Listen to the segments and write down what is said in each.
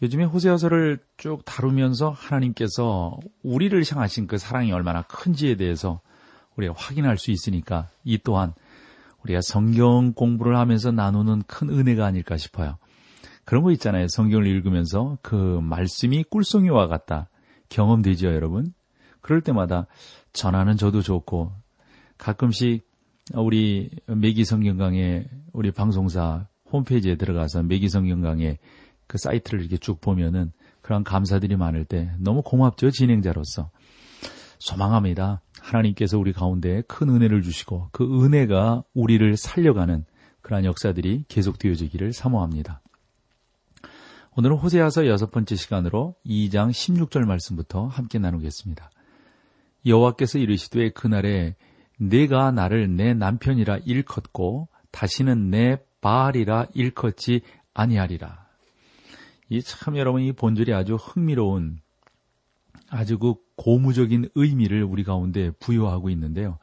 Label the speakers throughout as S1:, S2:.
S1: 요즘에 호세아서를 쭉 다루면서 하나님께서 우리를 향하신 그 사랑이 얼마나 큰지에 대해서 우리가 확인할 수 있으니까 이 또한 우리가 성경 공부를 하면서 나누는 큰 은혜가 아닐까 싶어요. 그런 거 있잖아요. 성경을 읽으면서 그 말씀이 꿀송이와 같다. 경험되죠, 여러분? 그럴 때마다 전하는 저도 좋고 가끔씩 우리 매기 성경강의 우리 방송사 홈페이지에 들어가서 매기 성경강의 그 사이트를 이렇게 쭉 보면은 그런 감사들이 많을 때 너무 고맙죠, 진행자로서. 소망합니다. 하나님께서 우리 가운데 큰 은혜를 주시고 그 은혜가 우리를 살려가는 그러한 역사들이 계속되어지기를 사모합니다. 오늘은 호세아서 여섯 번째 시간으로 2장 16절 말씀부터 함께 나누겠습니다. 여호와께서 이르시되 그날에 내가 나를 내 남편이라 일컫고 다시는 내 바알이라 일컫지 아니하리라. 이 참 여러분 이 본절이 아주 흥미로운 아주 그 고무적인 의미를 우리 가운데 부여하고 있는데요.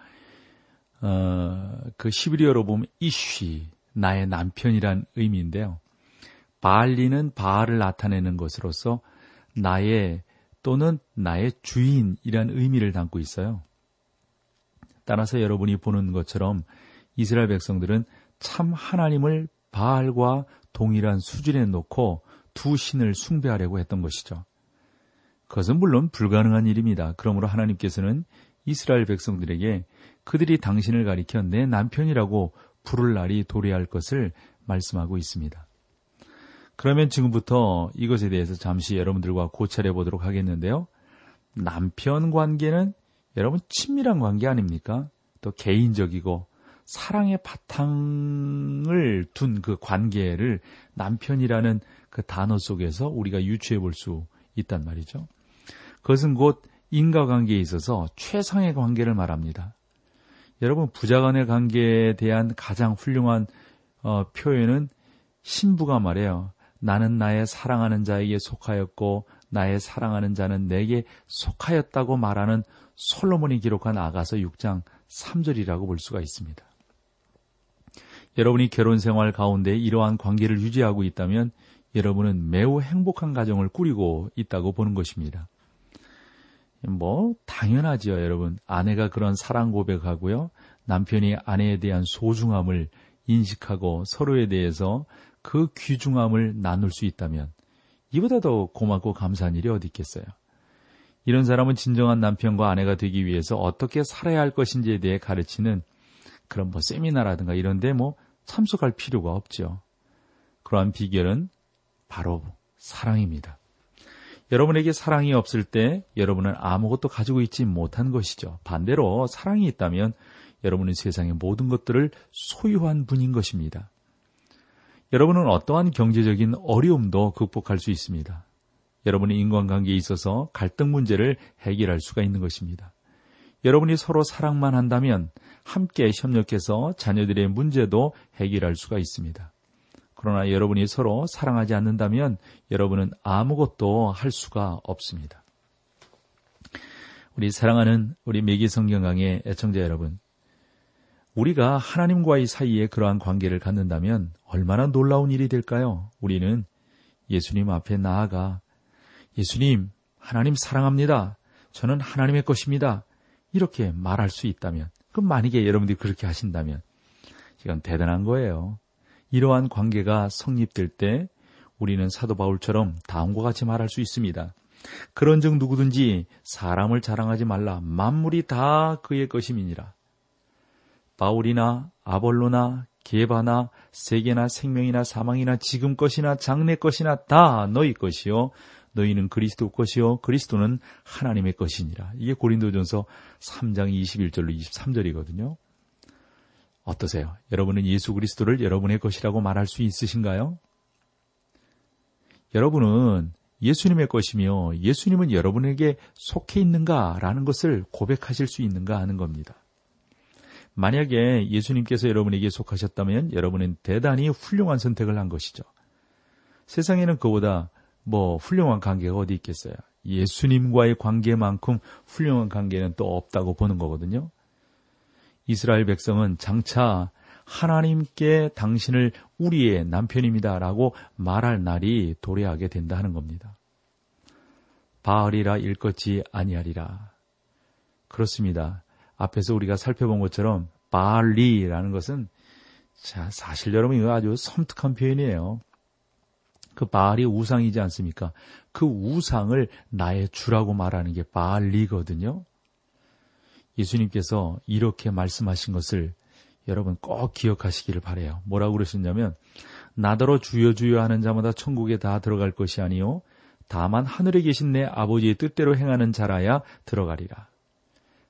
S1: 어, 그 시브리어로 보면 이쉬 나의 남편이란 의미인데요. 바알리는 바알을 나타내는 것으로서 나의 또는 나의 주인이란 의미를 담고 있어요. 따라서 여러분이 보는 것처럼 이스라엘 백성들은 참 하나님을 바알과 동일한 수준에 놓고 두 신을 숭배하려고 했던 것이죠. 그것은 물론 불가능한 일입니다. 그러므로 하나님께서는 이스라엘 백성들에게 그들이 당신을 가리켜 내 남편이라고 부를 날이 도래할 것을 말씀하고 있습니다. 그러면 지금부터 이것에 대해서 잠시 여러분들과 고찰해 보도록 하겠는데요. 남편 관계는 여러분 친밀한 관계 아닙니까? 또 개인적이고 사랑의 바탕을 둔 그 관계를 남편이라는 그 단어 속에서 우리가 유추해 볼 수 있단 말이죠. 그것은 곧 인과관계에 있어서 최상의 관계를 말합니다. 여러분 부자 간의 관계에 대한 가장 훌륭한 어, 표현은 신부가 말해요. 나는 나의 사랑하는 자에게 속하였고 나의 사랑하는 자는 내게 속하였다고 말하는 솔로몬이 기록한 아가서 6장 3절이라고 볼 수가 있습니다. 여러분이 결혼 생활 가운데 이러한 관계를 유지하고 있다면 여러분은 매우 행복한 가정을 꾸리고 있다고 보는 것입니다. 뭐 당연하지요, 여러분. 아내가 그런 사랑 고백하고요. 남편이 아내에 대한 소중함을 인식하고 서로에 대해서 그 귀중함을 나눌 수 있다면 이보다 더 고맙고 감사한 일이 어디 있겠어요. 이런 사람은 진정한 남편과 아내가 되기 위해서 어떻게 살아야 할 것인지에 대해 가르치는 그런 뭐 세미나라든가 이런데 뭐 참석할 필요가 없죠. 그러한 비결은 바로 사랑입니다. 여러분에게 사랑이 없을 때 여러분은 아무것도 가지고 있지 못한 것이죠. 반대로 사랑이 있다면 여러분은 세상의 모든 것들을 소유한 분인 것입니다. 여러분은 어떠한 경제적인 어려움도 극복할 수 있습니다. 여러분의 인간관계에 있어서 갈등 문제를 해결할 수가 있는 것입니다. 여러분이 서로 사랑만 한다면 함께 협력해서 자녀들의 문제도 해결할 수가 있습니다. 그러나 여러분이 서로 사랑하지 않는다면 여러분은 아무것도 할 수가 없습니다. 우리 사랑하는 우리 매기 성경강의 애청자 여러분, 우리가 하나님과의 사이에 그러한 관계를 갖는다면 얼마나 놀라운 일이 될까요? 우리는 예수님 앞에 나아가 예수님, 하나님 사랑합니다. 저는 하나님의 것입니다. 이렇게 말할 수 있다면, 그럼 만약에 여러분들이 그렇게 하신다면, 이건 대단한 거예요. 이러한 관계가 성립될 때 우리는 사도 바울처럼 다음과 같이 말할 수 있습니다. 그런즉 누구든지 사람을 자랑하지 말라. 만물이 다 그의 것임이니라. 바울이나 아볼로나 게바나 세계나 생명이나 사망이나 지금 것이나 장래 것이나 다 너희 것이요 너희는 그리스도 것이요 그리스도는 하나님의 것이니라. 이게 고린도전서 3장 21절로 23절이거든요. 어떠세요? 여러분은 예수 그리스도를 여러분의 것이라고 말할 수 있으신가요? 여러분은 예수님의 것이며 예수님은 여러분에게 속해 있는가라는 것을 고백하실 수 있는가 하는 겁니다. 만약에 예수님께서 여러분에게 속하셨다면 여러분은 대단히 훌륭한 선택을 한 것이죠. 세상에는 그보다 뭐 훌륭한 관계가 어디 있겠어요. 예수님과의 관계만큼 훌륭한 관계는 또 없다고 보는 거거든요. 이스라엘 백성은 장차 하나님께 당신을 우리의 남편입니다라고 말할 날이 도래하게 된다 하는 겁니다. 바알이라 일것이 아니하리라. 그렇습니다. 앞에서 우리가 살펴본 것처럼 바알리라는 것은 자, 사실 여러분 이거 아주 섬뜩한 표현이에요. 그 바알이 우상이지 않습니까? 그 우상을 나의 주라고 말하는 게 바알리거든요. 예수님께서 이렇게 말씀하신 것을 여러분 꼭 기억하시기를 바래요. 뭐라고 그러셨냐면 나더러 주여 주여 하는 자마다 천국에 다 들어갈 것이 아니요 다만 하늘에 계신 내 아버지의 뜻대로 행하는 자라야 들어가리라.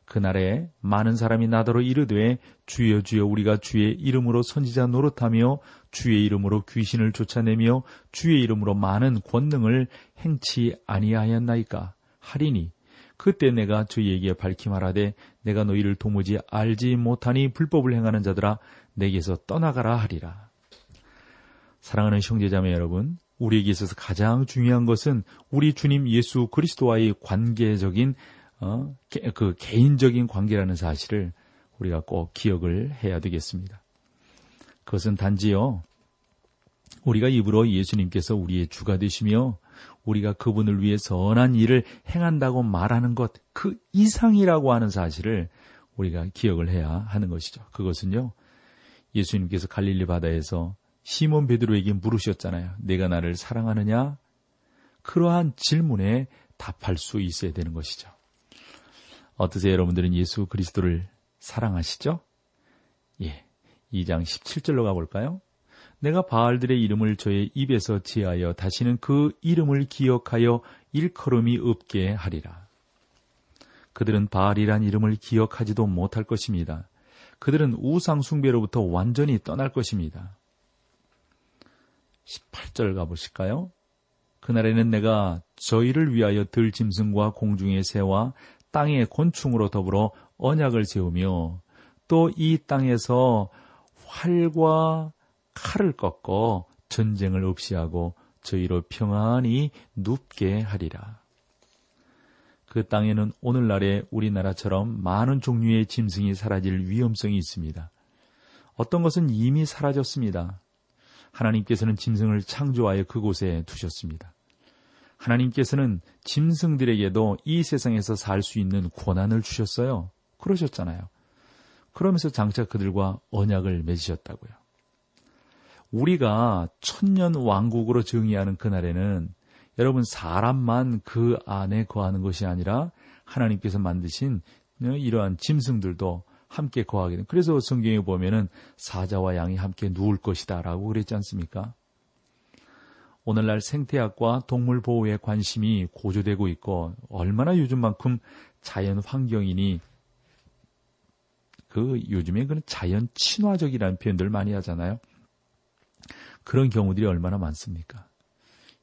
S1: 그날에 많은 사람이 나더러 이르되 주여 주여 우리가 주의 이름으로 선지자 노릇하며 주의 이름으로 귀신을 쫓아내며 주의 이름으로 많은 권능을 행치 아니하였나이까 하리니 그때 내가 저희에게 밝히 말하되 내가 너희를 도무지 알지 못하니 불법을 행하는 자들아 내게서 떠나가라 하리라. 사랑하는 형제자매 여러분, 우리에게 있어서 가장 중요한 것은 우리 주님 예수 그리스도와의 관계적인 어, 그 개인적인 관계라는 사실을 우리가 꼭 기억을 해야 되겠습니다. 그것은 단지요. 우리가 입으로 예수님께서 우리의 주가 되시며 우리가 그분을 위해 선한 일을 행한다고 말하는 것, 그 이상이라고 하는 사실을 우리가 기억을 해야 하는 것이죠. 그것은요, 예수님께서 갈릴리 바다에서 시몬 베드로에게 물으셨잖아요. 내가 나를 사랑하느냐? 그러한 질문에 답할 수 있어야 되는 것이죠. 어떠세요? 여러분들은 예수 그리스도를 사랑하시죠? 예. 2장 17절로 가볼까요? 내가 바알들의 이름을 저의 입에서 제하여 다시는 그 이름을 기억하여 일컬음이 없게 하리라. 그들은 바알이란 이름을 기억하지도 못할 것입니다. 그들은 우상 숭배로부터 완전히 떠날 것입니다. 18절 가보실까요? 그날에는 내가 저희를 위하여 들 짐승과 공중의 새와 땅의 곤충으로 더불어 언약을 세우며 또 이 땅에서 활과 칼을 꺾어 전쟁을 없이 하고 저희로 평안히 눕게 하리라. 그 땅에는 오늘날의 우리나라처럼 많은 종류의 짐승이 사라질 위험성이 있습니다. 어떤 것은 이미 사라졌습니다. 하나님께서는 짐승을 창조하여 그곳에 두셨습니다. 하나님께서는 짐승들에게도 이 세상에서 살 수 있는 권한을 주셨어요. 그러셨잖아요. 그러면서 장차 그들과 언약을 맺으셨다고요. 우리가 천년 왕국으로 정의하는 그날에는 여러분 사람만 그 안에 거하는 것이 아니라 하나님께서 만드신 이러한 짐승들도 함께 거하게 된. 그래서 성경에 보면은 사자와 양이 함께 누울 것이다라고 그랬지 않습니까? 오늘날 생태학과 동물 보호에 관심이 고조되고 있고 얼마나 요즘만큼 자연 환경이니 그 요즘에 그런 자연 친화적이라는 표현들 많이 하잖아요. 그런 경우들이 얼마나 많습니까?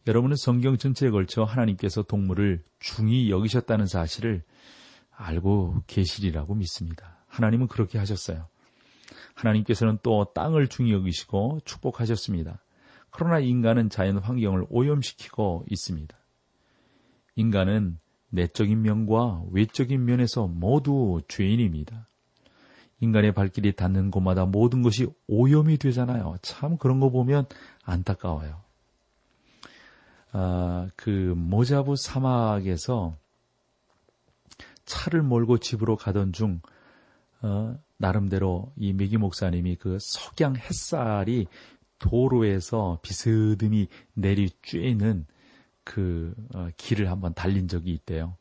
S1: 여러분은 성경 전체에 걸쳐 하나님께서 동물을 중히 여기셨다는 사실을 알고 계시리라고 믿습니다. 하나님은 그렇게 하셨어요. 하나님께서는 또 땅을 중히 여기시고 축복하셨습니다. 그러나 인간은 자연 환경을 오염시키고 있습니다. 인간은 내적인 면과 외적인 면에서 모두 죄인입니다. 인간의 발길이 닿는 곳마다 모든 것이 오염이 되잖아요. 참 그런 거 보면 안타까워요. 아, 그 모자부 사막에서 차를 몰고 집으로 가던 중 어, 나름대로 이 메기 목사님이 그 석양 햇살이 도로에서 비스듬히 내리 쬐는 그 어, 길을 한번 달린 적이 있대요.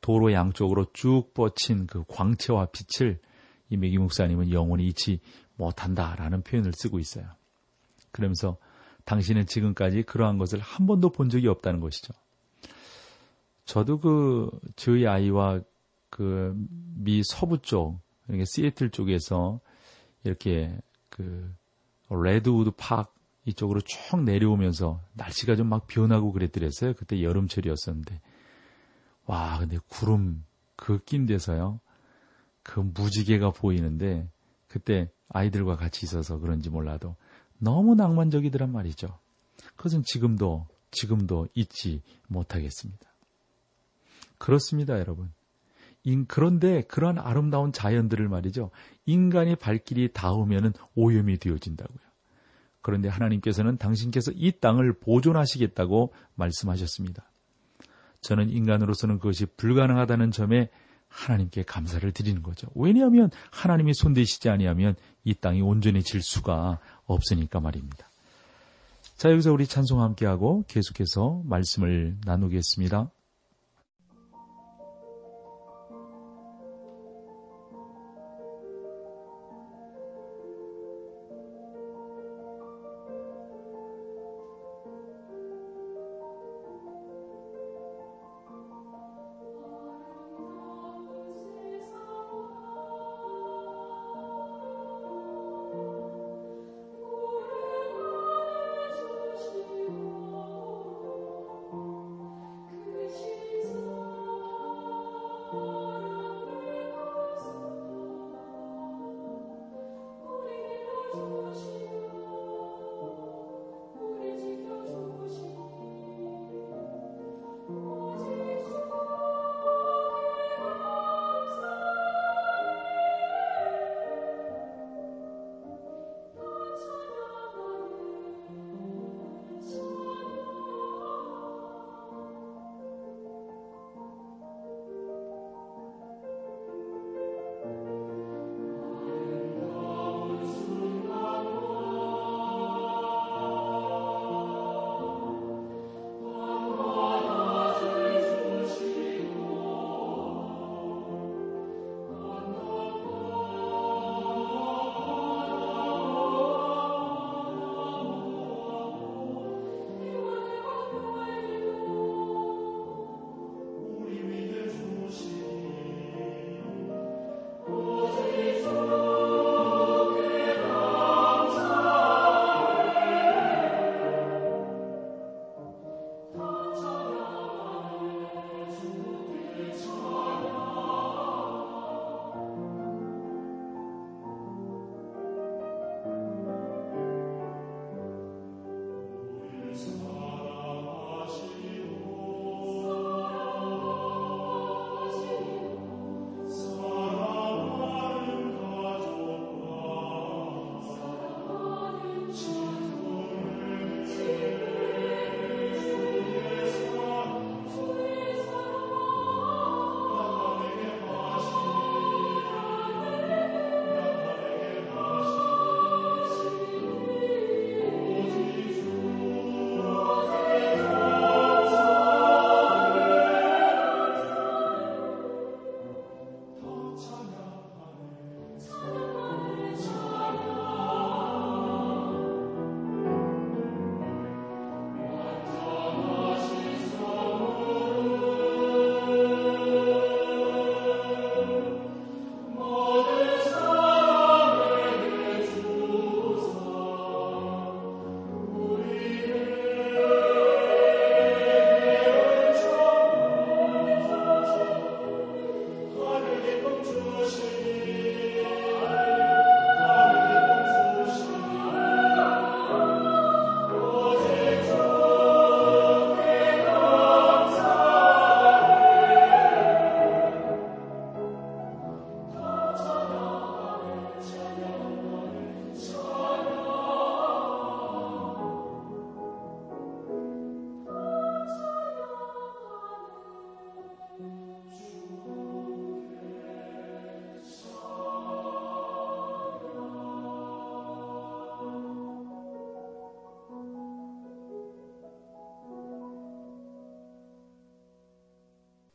S1: 도로 양쪽으로 쭉 뻗친 그 광채와 빛을 이 메기 목사님은 영원히 잊지 못한다라는 표현을 쓰고 있어요. 그러면서 당신은 지금까지 그러한 것을 한 번도 본 적이 없다는 것이죠. 저도 그 저희 아이와 그 미 서부 쪽, 시애틀 쪽에서 이렇게 그 Redwood Park 이쪽으로 쭉 내려오면서 날씨가 좀 막 변하고 그랬더랬어요. 그때 여름철이었었는데. 와, 근데 구름 그 낀 데서요. 그 무지개가 보이는데 그때 아이들과 같이 있어서 그런지 몰라도 너무 낭만적이더란 말이죠. 그것은 지금도 지금도 잊지 못하겠습니다. 그렇습니다, 여러분. 그런데 그러한 아름다운 자연들을 말이죠. 인간의 발길이 닿으면 오염이 되어진다고요. 그런데 하나님께서는 당신께서 이 땅을 보존하시겠다고 말씀하셨습니다. 저는 인간으로서는 그것이 불가능하다는 점에 하나님께 감사를 드리는 거죠. 왜냐하면 하나님이 손대시지 아니하면 이 땅이 온전해질 수가 없으니까 말입니다. 자, 여기서 우리 찬송 함께하고 계속해서 말씀을 나누겠습니다.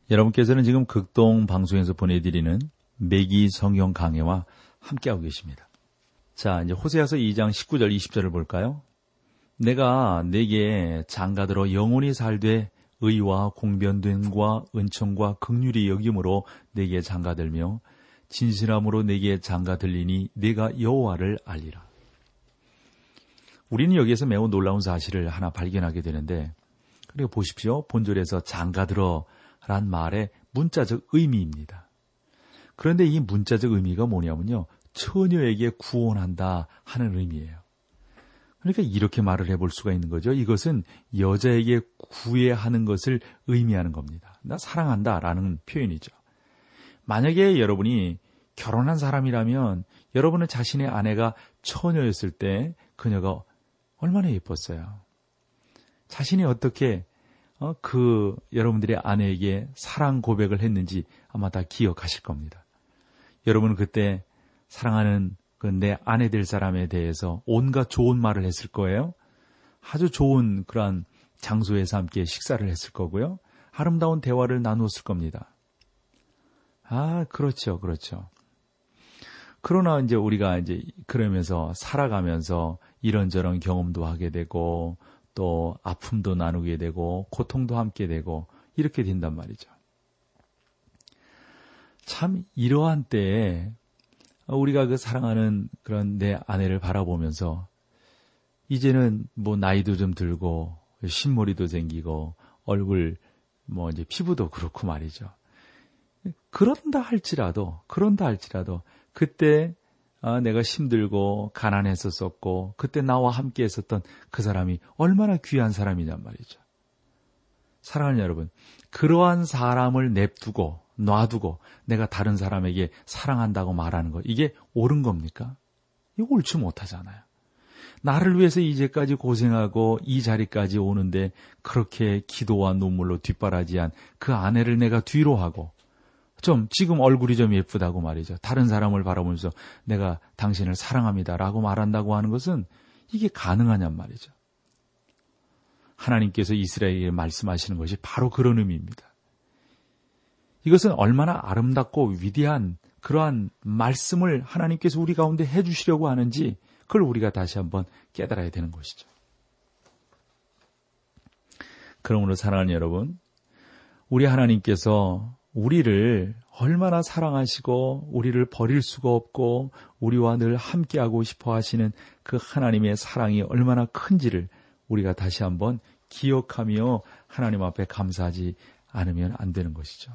S1: 여러분께서는 지금 극동 방송에서 보내드리는 매기 성경 강해와 함께하고 계십니다. 자, 이제 호세아서 2장 19절 20절을 볼까요? 내가 내게 장가들어 영원히 살되 의와 공변됨과 은총과 극률이 여김으로 내게 장가들며 진실함으로 내게 장가들리니 내가 여호와를 알리라. 우리는 여기에서 매우 놀라운 사실을 하나 발견하게 되는데, 그리고 보십시오. 본절에서 장가들어 란 말의 문자적 의미입니다. 그런데 이 문자적 의미가 뭐냐면요. 처녀에게 구원한다 하는 의미예요. 그러니까 이렇게 말을 해볼 수가 있는 거죠. 이것은 여자에게 구애하는 것을 의미하는 겁니다. 나 사랑한다 라는 표현이죠. 만약에 여러분이 결혼한 사람이라면 여러분은 자신의 아내가 처녀였을 때 그녀가 얼마나 예뻤어요. 자신이 어떻게 어, 그 여러분들의 아내에게 사랑 고백을 했는지 아마 다 기억하실 겁니다. 여러분은 그때 사랑하는 그 내 아내 될 사람에 대해서 온갖 좋은 말을 했을 거예요. 아주 좋은 그러한 장소에서 함께 식사를 했을 거고요. 아름다운 대화를 나누었을 겁니다. 아, 그렇죠, 그렇죠. 그러나 이제 우리가 이제 그러면서 살아가면서 이런저런 경험도 하게 되고 또 아픔도 나누게 되고 고통도 함께 되고 이렇게 된단 말이죠. 참 이러한 때에 우리가 그 사랑하는 그런 내 아내를 바라보면서 이제는 뭐 나이도 좀 들고 신머리도 생기고 얼굴 뭐 이제 피부도 그렇고 말이죠. 그런다 할지라도 그런다 할지라도 그때 아, 내가 힘들고 가난했었었고 그때 나와 함께 했었던 그 사람이 얼마나 귀한 사람이냔 말이죠. 사랑하는 여러분, 그러한 사람을 냅두고 놔두고 내가 다른 사람에게 사랑한다고 말하는 것 이게 옳은 겁니까? 이거 옳지 못하잖아요. 나를 위해서 이제까지 고생하고 이 자리까지 오는데 그렇게 기도와 눈물로 뒷바라지한 그 아내를 내가 뒤로 하고 좀 지금 얼굴이 좀 예쁘다고 말이죠. 다른 사람을 바라보면서 내가 당신을 사랑합니다라고 말한다고 하는 것은 이게 가능하냔 말이죠. 하나님께서 이스라엘에게 말씀하시는 것이 바로 그런 의미입니다. 이것은 얼마나 아름답고 위대한 그러한 말씀을 하나님께서 우리 가운데 해주시려고 하는지 그걸 우리가 다시 한번 깨달아야 되는 것이죠. 그러므로 사랑하는 여러분, 우리 하나님께서 우리를 얼마나 사랑하시고 우리를 버릴 수가 없고 우리와 늘 함께하고 싶어 하시는 그 하나님의 사랑이 얼마나 큰지를 우리가 다시 한번 기억하며 하나님 앞에 감사하지 않으면 안 되는 것이죠.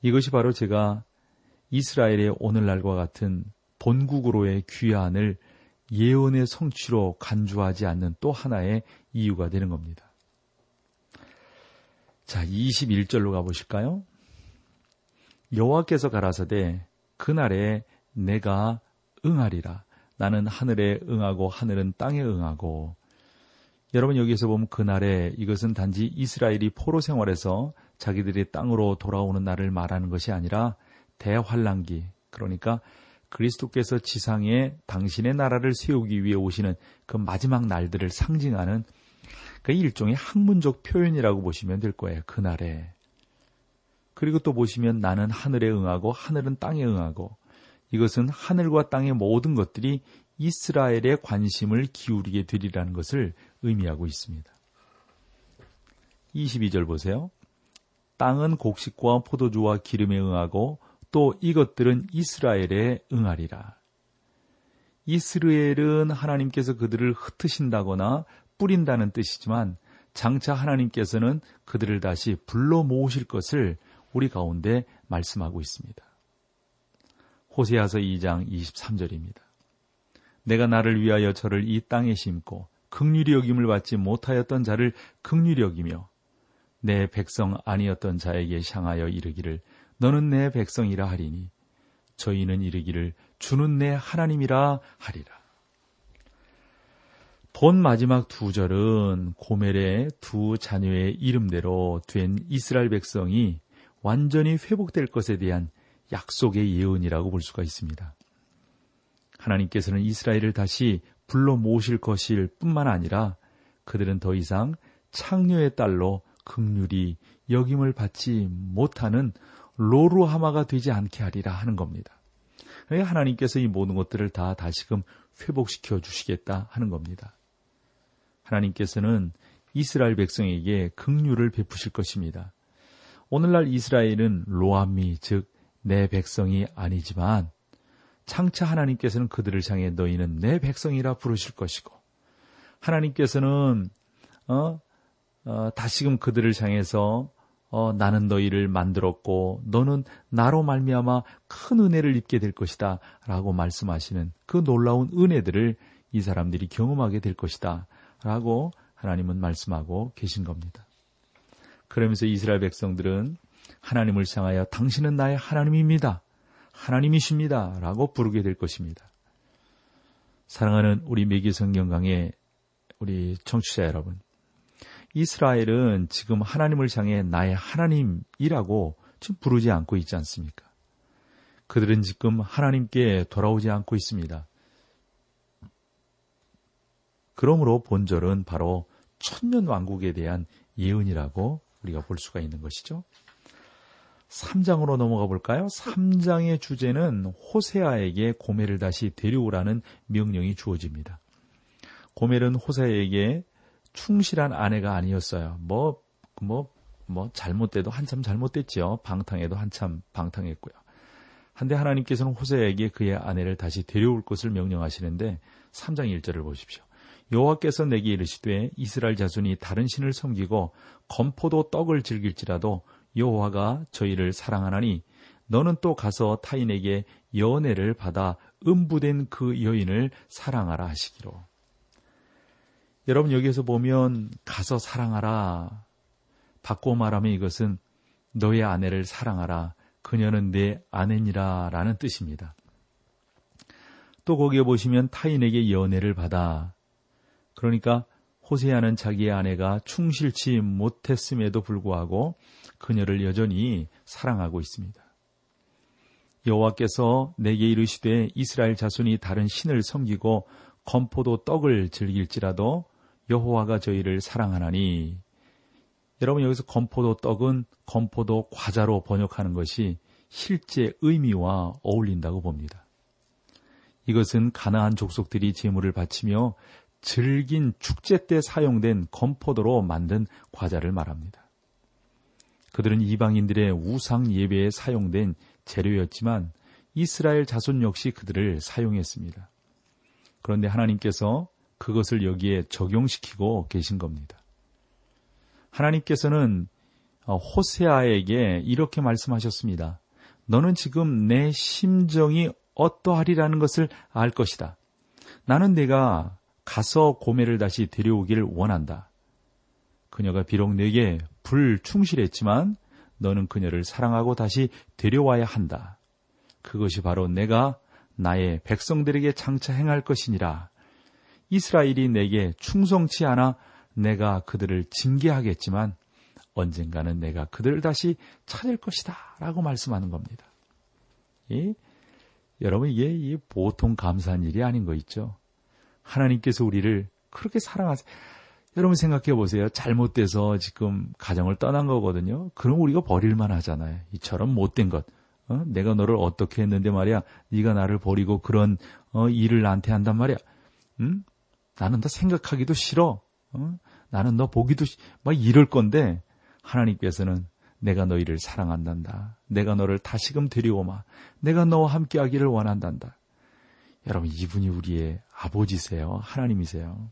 S1: 이것이 바로 제가 이스라엘의 오늘날과 같은 본국으로의 귀환을 예언의 성취로 간주하지 않는 또 하나의 이유가 되는 겁니다. 자, 21절로 가보실까요? 여호와께서 가라사대 그날에 내가 응하리라. 나는 하늘에 응하고 하늘은 땅에 응하고 여러분 여기에서 보면 그날에 이것은 단지 이스라엘이 포로 생활에서 자기들이 땅으로 돌아오는 날을 말하는 것이 아니라 대환란기 그러니까 그리스도께서 지상에 당신의 나라를 세우기 위해 오시는 그 마지막 날들을 상징하는 그 일종의 학문적 표현이라고 보시면 될 거예요. 그날에. 그리고 또 보시면 나는 하늘에 응하고 하늘은 땅에 응하고 이것은 하늘과 땅의 모든 것들이 이스라엘의 관심을 기울이게 되리라는 것을 의미하고 있습니다. 22절 보세요. 땅은 곡식과 포도주와 기름에 응하고 또 이것들은 이스라엘에 응하리라. 이스라엘은 하나님께서 그들을 흩으신다거나 뿌린다는 뜻이지만 장차 하나님께서는 그들을 다시 불러 모으실 것을 우리 가운데 말씀하고 있습니다. 호세아서 2장 23절입니다. 내가 나를 위하여 저를 이 땅에 심고 극률이 여김을 받지 못하였던 자를 극률이 여기며 내 백성 아니었던 자에게 향하여 이르기를 너는 내 백성이라 하리니 저희는 이르기를 주는 내 하나님이라 하리라. 본 마지막 두 절은 고멜의 두 자녀의 이름대로 된 이스라엘 백성이 완전히 회복될 것에 대한 약속의 예언이라고 볼 수가 있습니다. 하나님께서는 이스라엘을 다시 불러 모으실 것일 뿐만 아니라 그들은 더 이상 창녀의 딸로 극률이 역임을 받지 못하는 로루하마가 되지 않게 하리라 하는 겁니다. 하나님께서 이 모든 것들을 다 다시금 회복시켜 주시겠다 하는 겁니다. 하나님께서는 이스라엘 백성에게 긍휼을 베푸실 것입니다. 오늘날 이스라엘은 로암미 즉 내 백성이 아니지만 장차 하나님께서는 그들을 향해 너희는 내 백성이라 부르실 것이고 하나님께서는 어, 어 다시금 그들을 향해서 어, 나는 너희를 만들었고 너는 나로 말미암아 큰 은혜를 입게 될 것이다라고 말씀하시는 그 놀라운 은혜들을 이 사람들이 경험하게 될 것이다 라고 하나님은 말씀하고 계신 겁니다. 그러면서 이스라엘 백성들은 하나님을 향하여 당신은 나의 하나님입니다. 하나님이십니다. 라고 부르게 될 것입니다. 사랑하는 우리 매기성경강의 우리 청취자 여러분. 이스라엘은 지금 하나님을 향해 나의 하나님이라고 지금 부르지 않고 있지 않습니까? 그들은 지금 하나님께 돌아오지 않고 있습니다. 그러므로 본절은 바로 천년 왕국에 대한 예언이라고 우리가 볼 수가 있는 것이죠. 3장으로 넘어가 볼까요? 3장의 주제는 호세아에게 고멜을 다시 데려오라는 명령이 주어집니다. 고멜은 호세아에게 충실한 아내가 아니었어요. 뭐, 뭐, 뭐, 잘못돼도 한참 잘못됐죠. 방탕해도 한참 방탕했고요. 한데 하나님께서는 호세에게 그의 아내를 다시 데려올 것을 명령하시는데 3장 1절을 보십시오. 여호와께서 내게 이르시되 이스라엘 자손이 다른 신을 섬기고 건포도 떡을 즐길지라도 여호와가 저희를 사랑하나니 너는 또 가서 타인에게 연애를 받아 음부된 그 여인을 사랑하라 하시기로. 여러분 여기에서 보면 가서 사랑하라. 바꿔 말하면 이것은 너의 아내를 사랑하라. 그녀는 내 아내니라 라는 뜻입니다. 또 거기에 보시면 타인에게 연애를 받아 그러니까 호세아는 자기의 아내가 충실치 못했음에도 불구하고 그녀를 여전히 사랑하고 있습니다. 여호와께서 내게 이르시되 이스라엘 자손이 다른 신을 섬기고 건포도 떡을 즐길지라도 여호와가 저희를 사랑하나니 여러분 여기서 건포도 떡은 건포도 과자로 번역하는 것이 실제 의미와 어울린다고 봅니다. 이것은 가나안 족속들이 제물을 바치며 즐긴 축제 때 사용된 건포도로 만든 과자를 말합니다. 그들은 이방인들의 우상 예배에 사용된 재료였지만 이스라엘 자손 역시 그들을 사용했습니다. 그런데 하나님께서 그것을 여기에 적용시키고 계신 겁니다. 하나님께서는 어, 호세아에게 이렇게 말씀하셨습니다. 너는 지금 내 심정이 어떠하리라는 것을 알 것이다. 나는 내가 가서 고매를 다시 데려오기를 원한다. 그녀가 비록 내게 불충실했지만 너는 그녀를 사랑하고 다시 데려와야 한다. 그것이 바로 내가 나의 백성들에게 장차 행할 것이니라. 이스라엘이 내게 충성치 않아 내가 그들을 징계하겠지만 언젠가는 내가 그들을 다시 찾을 것이다. 라고 말씀하는 겁니다. 예? 여러분, 이게 보통 감사한 일이 아닌 거 있죠? 하나님께서 우리를 그렇게 사랑하세요. 여러분 생각해 보세요. 잘못돼서 지금 가정을 떠난 거거든요. 그럼 우리가 버릴만 하잖아요. 이처럼 못된 것. 어? 내가 너를 어떻게 했는데 말이야. 네가 나를 버리고 그런 어, 일을 나한테 한단 말이야. 응? 나는 너 생각하기도 싫어. 어? 나는 너 보기도 시... 막 이럴 건데 하나님께서는 내가 너희를 사랑한단다. 내가 너를 다시금 데리고마. 내가 너와 함께하기를 원한단다. 여러분 이분이 우리의 아버지세요. 하나님이세요.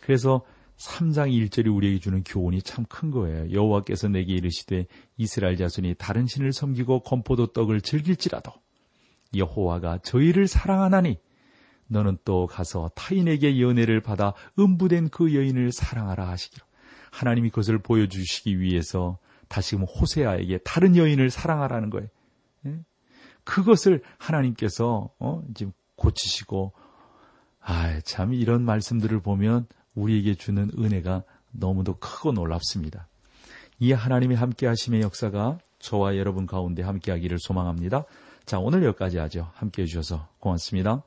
S1: 그래서 3장 1절이 우리에게 주는 교훈이 참 큰 거예요. 여호와께서 내게 이르시되 이스라엘 자손이 다른 신을 섬기고 건포도 떡을 즐길지라도 여호와가 저희를 사랑하나니 너는 또 가서 타인에게 연애를 받아 음부된 그 여인을 사랑하라 하시기로 하나님이 그것을 보여주시기 위해서 다시금 호세아에게 다른 여인을 사랑하라는 거예요. 예? 그것을 하나님께서 어, 지금 고치시고 아, 참 이런 말씀들을 보면 우리에게 주는 은혜가 너무도 크고 놀랍습니다. 이 하나님의 함께 하심의 역사가 저와 여러분 가운데 함께 하기를 소망합니다. 자, 오늘 여기까지 하죠. 함께 해주셔서 고맙습니다.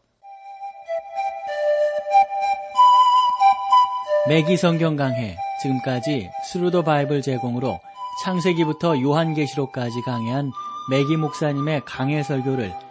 S2: 맥기 성경 강해 지금까지 Thru the Bible 제공으로 창세기부터 요한계시록까지 강해한 맥기 목사님의 강해 설교를